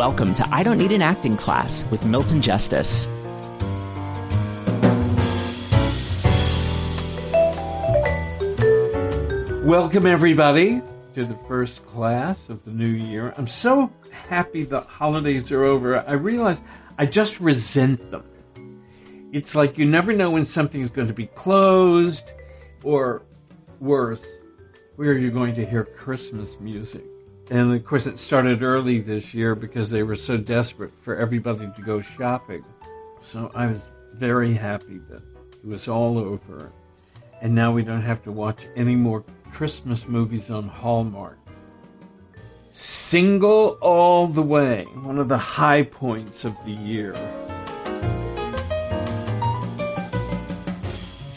Welcome to I Don't Need an Acting Class with Milton Justice. Welcome, everybody, to the first class of the new year. I'm so happy the holidays are over. I realize I just resent them. It's like you never know when something's going to be closed, or worse, where you're going to hear Christmas music. And of course, it started early this year because they were so desperate for everybody to go shopping. So I was very happy that it was all over. And now we don't have to watch any more Christmas movies on Hallmark. Single all the way, one of the high points of the year.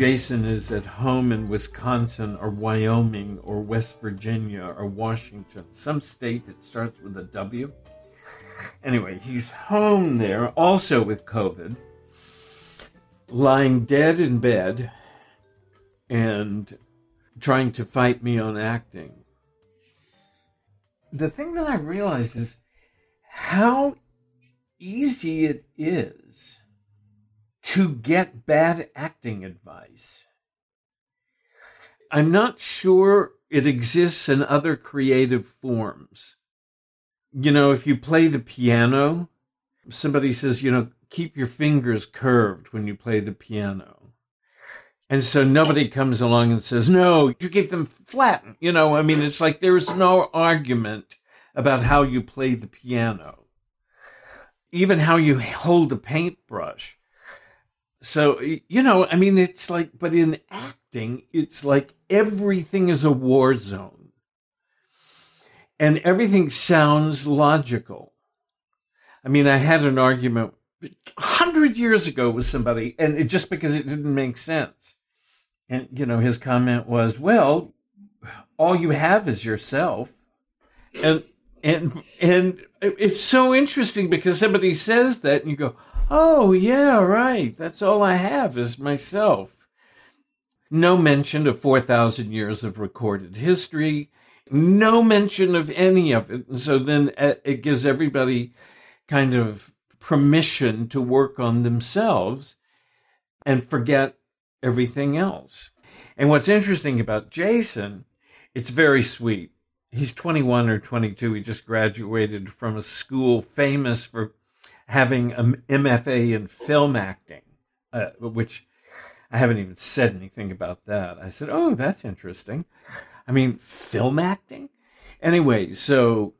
Jason is at home in Wisconsin or Wyoming or West Virginia or Washington, some state that starts with a W. Anyway, he's home there, also with COVID, lying dead in bed and trying to fight me on acting. The thing that I realize is how easy it is to get bad acting advice. I'm not sure it exists in other creative forms. You know, if you play the piano, somebody says, you know, keep your fingers curved when you play the piano. And so nobody comes along and says, no, you keep them flat. You know, I mean, it's like there's no argument about how you play the piano, even how you hold a paintbrush. So, you know, I mean, it's like, but in acting, it's like everything is a war zone and everything sounds logical. I mean, I had an argument a hundred years ago with somebody, and it, just because it didn't make sense. And, you know, his comment was, well, all you have is yourself. And, and, and it's so interesting because somebody says that and you go, oh, yeah, right. That's all I have is myself. No mention of 4,000 years of recorded history. No mention of any of it. And so then it gives everybody kind of permission to work on themselves and forget everything else. And what's interesting about Jason, it's very sweet. He's 21 or 22. He just graduated from a school famous for having an MFA in film acting, uh, which I haven't even said anything about that. I said, oh, that's interesting. I mean, film acting? Anyway, so,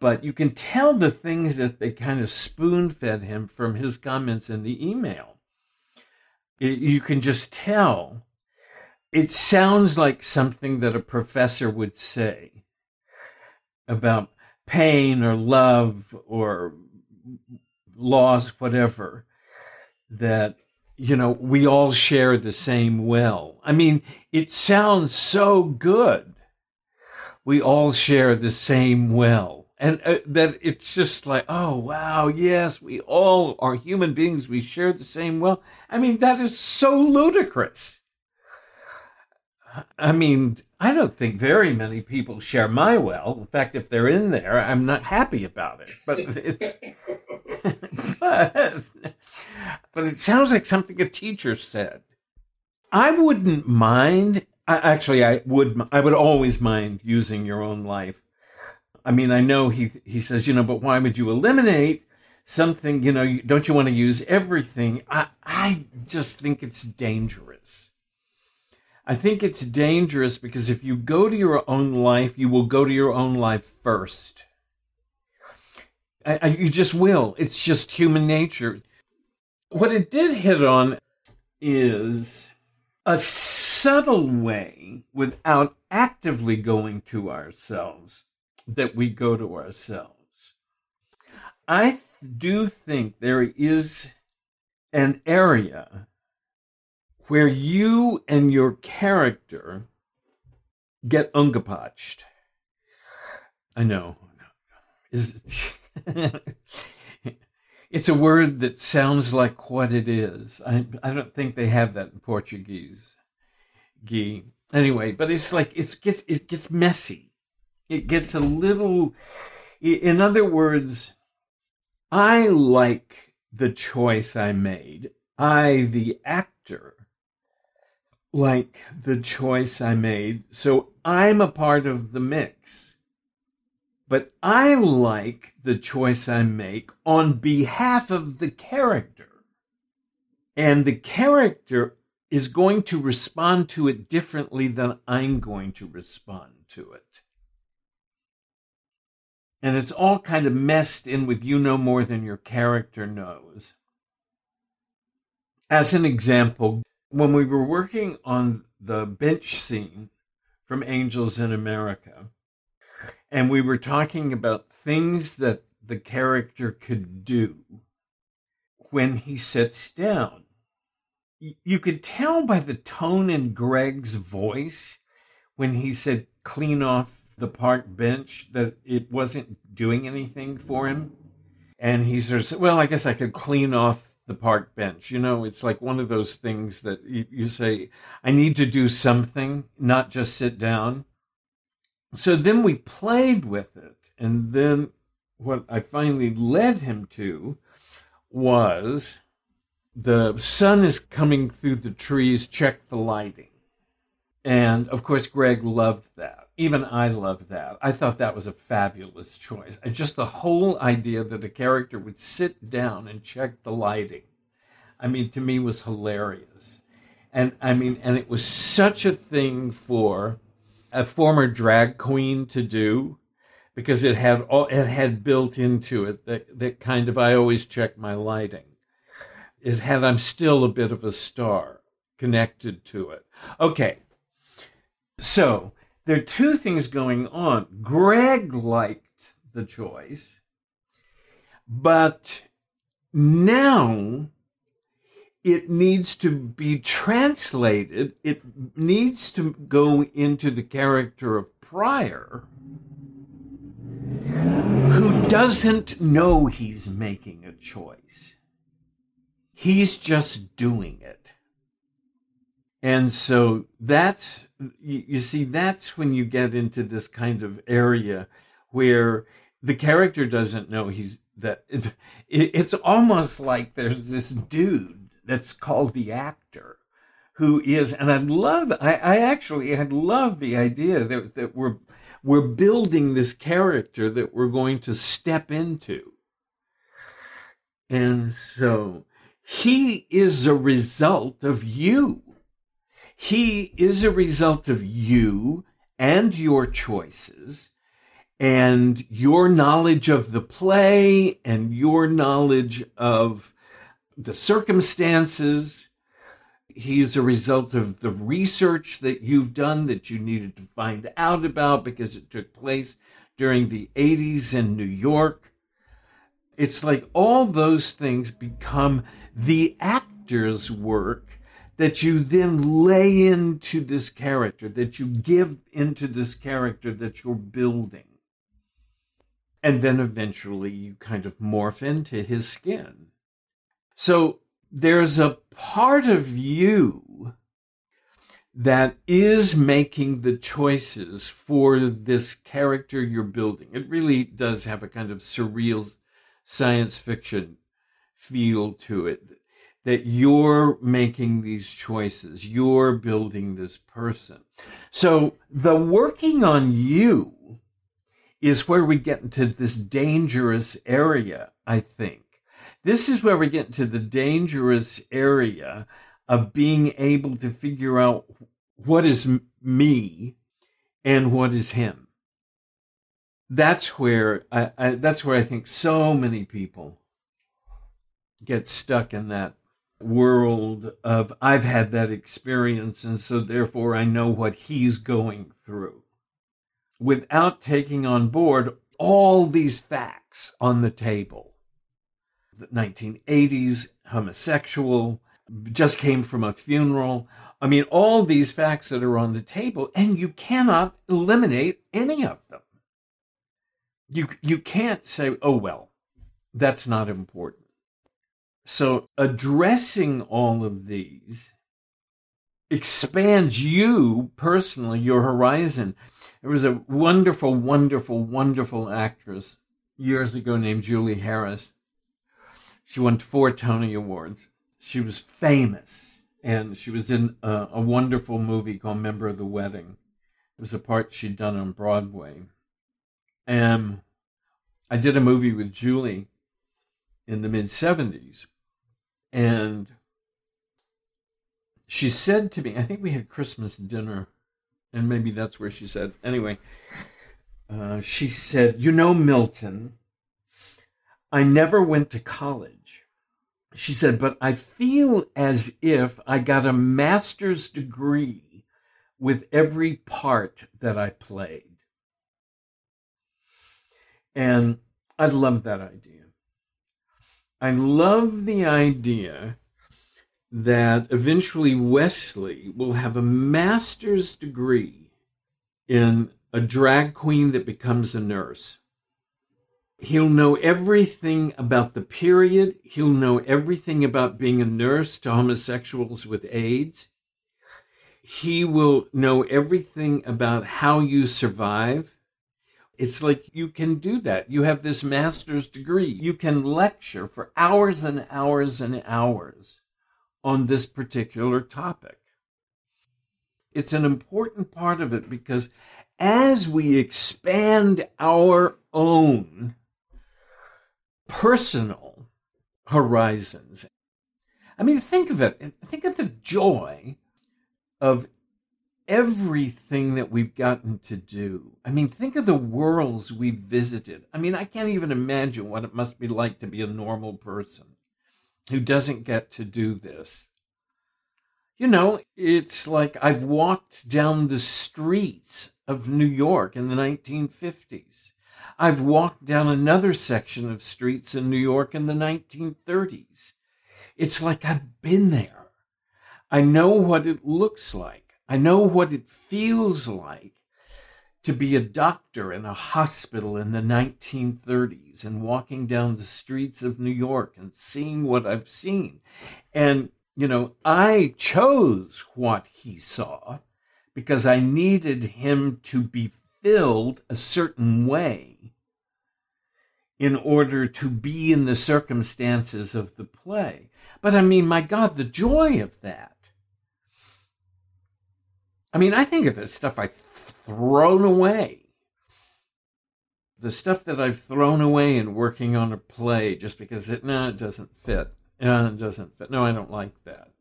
but you can tell the things that they kind of spoon fed him from his comments in the email it, you can just tell. It sounds like something that a professor would say about pain or love or loss, whatever, that, you know, we all share the same well. I mean, it sounds so good. We all share the same well. And uh, that it's just like oh wow yes we all are human beings. We share the same well. I mean that is so ludicrous. I mean i don't think very many people share my well. In fact if they're in there i'm not happy about it. But it's but, it sounds like something a teacher said i wouldn't mind actually i would i would always mind using your own life I mean, I know he he says, you know, but why would you eliminate something? You know, don't you want to use everything? I I just think it's dangerous. I think it's dangerous because if you go to your own life, you will go to your own life first. I, I, you just will. It's just human nature. What it did hit on is a subtle way without actively going to ourselves that we go to ourselves. I do think there is an area where you and your character get ungapatched. I know. Is it's a word that sounds like what it is. I I don't think they have that in Portuguese. Gee. Anyway, but it's like it's gets it gets messy. It gets a little in other words, I like the choice I made. I, the actor, like the choice I made. So I'm a part of the mix. But I like the choice I make on behalf of the character. And the character is going to respond to it differently than I'm going to respond to it. And it's all kind of messed in with you know more than your character knows. As an example, when we were working on the bench scene from Angels in America, and we were talking about things that the character could do when he sits down. You could tell by the tone in Greg's voice when he said, clean off the park bench, that it wasn't doing anything for him. And he sort of said, well, I guess I could clean off the park bench. You know, it's like one of those things that you, you say, I need to do something, not just sit down. So then we played with it. And then what I finally led him to was the sun is coming through the trees, check the lighting. And of course, Greg loved that. Even I loved that. I thought that was a fabulous choice. And Just the whole idea that a character would sit down and check the lighting, I mean, to me was hilarious. And I mean, and it was such a thing for a former drag queen to do because it had all it had built into it that, that kind of I always check my lighting. It had I'm still a bit of a star connected to it. Okay. So there are two things going on. Greg liked the choice, but now it needs to be translated. It needs to go into the character of Prior, who doesn't know he's making a choice. He's just doing it. And so that's, you see, that's when you get into this kind of area where the character doesn't know he's that it, it's almost like there's this dude that's called the actor who is and i love i, I actually i love the idea that, that we're we're building this character that we're going to step into. And so he is a result of you. He is a result of you and your choices and your knowledge of the play and your knowledge of the circumstances. He's a result of the research that you've done that you needed to find out about because it took place during the 80s in New York. It's like all those things become the actor's work that you then lay into this character, that you give into this character that you're building. And then eventually you kind of morph into his skin. So there's a part of you that is making the choices for this character you're building. It really does have a kind of surreal science fiction feel to it that you're making these choices, you're building this person. So the working on you is where we get into this dangerous area, I think. This is where we get into the dangerous area of being able to figure out what is me and what is him. That's where I, I that's where I think so many people get stuck in that world of I've had that experience, and so therefore I know what he's going through without taking on board all these facts on the table. The 1980s, homosexual, just came from a funeral. I mean, all these facts that are on the table, and you cannot eliminate any of them. You, you can't say, oh, well, that's not important. So addressing all of these expands you personally, your horizon. There was a wonderful, wonderful, wonderful actress years ago named Julie Harris. She won four Tony Awards. She was famous, and she was in a, a wonderful movie called Member of the Wedding. It was a part she'd done on Broadway. And I did a movie with Julie in the mid 70s and she said to me, I think we had Christmas dinner, and maybe that's where she said, anyway, uh, she said, You know, Milton, I never went to college. She said, but I feel as if I got a master's degree with every part that I played. And I love that idea. I love the idea that eventually Wesley will have a master's degree in a drag queen that becomes a nurse. He'll know everything about the period. He'll know everything about being a nurse to homosexuals with AIDS. He will know everything about how you survive it's like you can do that. You have this master's degree. You can lecture for hours and hours and hours on this particular topic. It's an important part of it because as we expand our own personal horizons, I mean, think of it. Think of the joy of everything that we've gotten to do. I mean, think of the worlds we've visited. I mean, I can't even imagine what it must be like to be a normal person who doesn't get to do this. You know, it's like I've walked down the streets of New York in the 1950s. I've walked down another section of streets in New York in the 1930s. It's like I've been there. I know what it looks like. I know what it feels like to be a doctor in a hospital in the 1930s and walking down the streets of New York and seeing what I've seen. And, you know, I chose what he saw because I needed him to be filled a certain way in order to be in the circumstances of the play. But I mean, my God, the joy of that. I mean, I think of the stuff I've thrown away. The stuff that I've thrown away in working on a play just because it, no, it doesn't fit. No, it doesn't fit. No, I don't like that.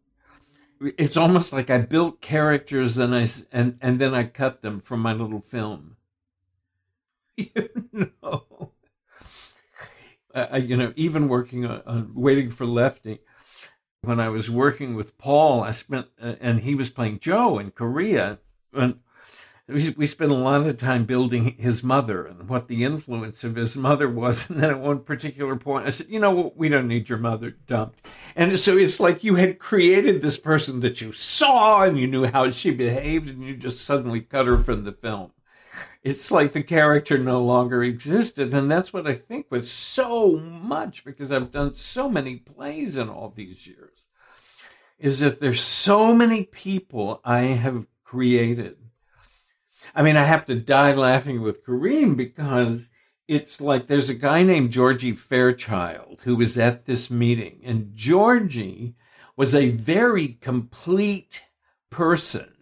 It's almost like I built characters and I, and, and then I cut them from my little film. You know, I, you know, even working on, on Waiting for Lefty, when I was working with Paul, I spent, uh, and he was playing Joe in Korea, and we, we spent a lot of time building his mother and what the influence of his mother was. And then at one particular point, I said, you know, we don't need your mother dumped. And so it's like you had created this person that you saw and you knew how she behaved, and you just suddenly cut her from the film it's like the character no longer existed. And that's what I think with so much, because I've done so many plays in all these years, is that there's so many people I have created. I mean, I have to die laughing with Kareem because it's like there's a guy named Georgie Fairchild who was at this meeting, and Georgie was a very complete person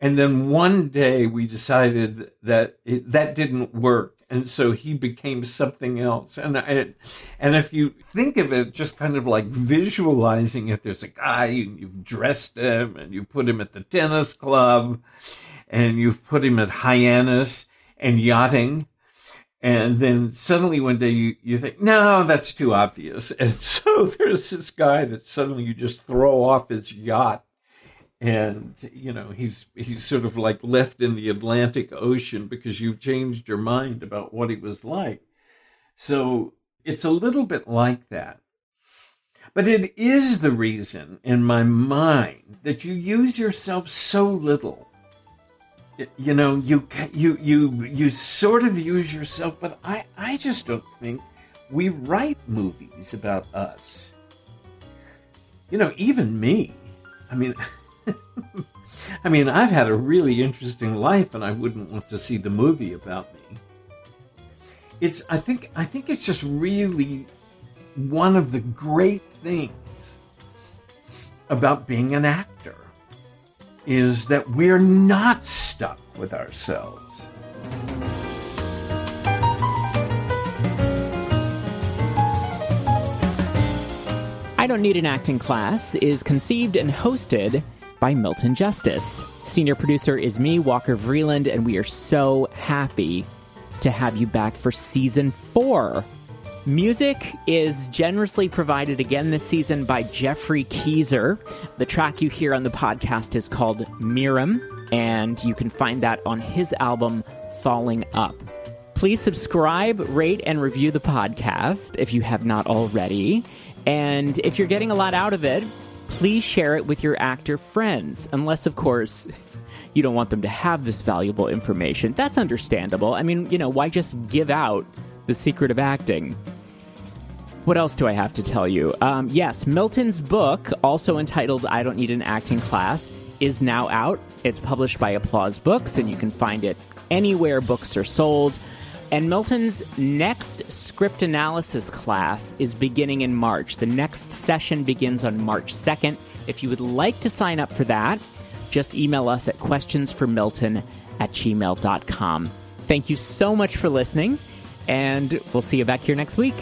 and then one day we decided that it, that didn't work. And so he became something else. And I, and if you think of it, just kind of like visualizing it, there's a guy and you've dressed him and you put him at the tennis club and you've put him at Hyannis and yachting. And then suddenly one day you, you think, no, that's too obvious. And so there's this guy that suddenly you just throw off his yacht and you know he's he's sort of like left in the Atlantic Ocean because you've changed your mind about what he was like. So it's a little bit like that. But it is the reason in my mind that you use yourself so little. You know, you you you you sort of use yourself, but I I just don't think we write movies about us. You know, even me. I mean, I mean, I've had a really interesting life, and I wouldn't want to see the movie about me. It's, I think, I think it's just really one of the great things about being an actor is that we're not stuck with ourselves. I Don't Need an Acting Class is conceived and hosted by Milton Justice. Senior producer is me, Walker Vreeland, and we are so happy to have you back for season four. Music is generously provided again this season by Jeffrey Keezer. The track you hear on the podcast is called Miram, and you can find that on his album Falling Up. Please subscribe, rate, and review the podcast if you have not already. And if you're getting a lot out of it, please share it with your actor friends, unless, of course, you don't want them to have this valuable information. That's understandable. I mean, you know, why just give out the secret of acting? What else do I have to tell you? Um, yes, Milton's book, also entitled I Don't Need an Acting Class, is now out. It's published by Applause Books, and you can find it anywhere books are sold. And Milton's next script analysis class is beginning in March. The next session begins on March 2nd. If you would like to sign up for that, just email us at questionsformilton at gmail.com. Thank you so much for listening, and we'll see you back here next week.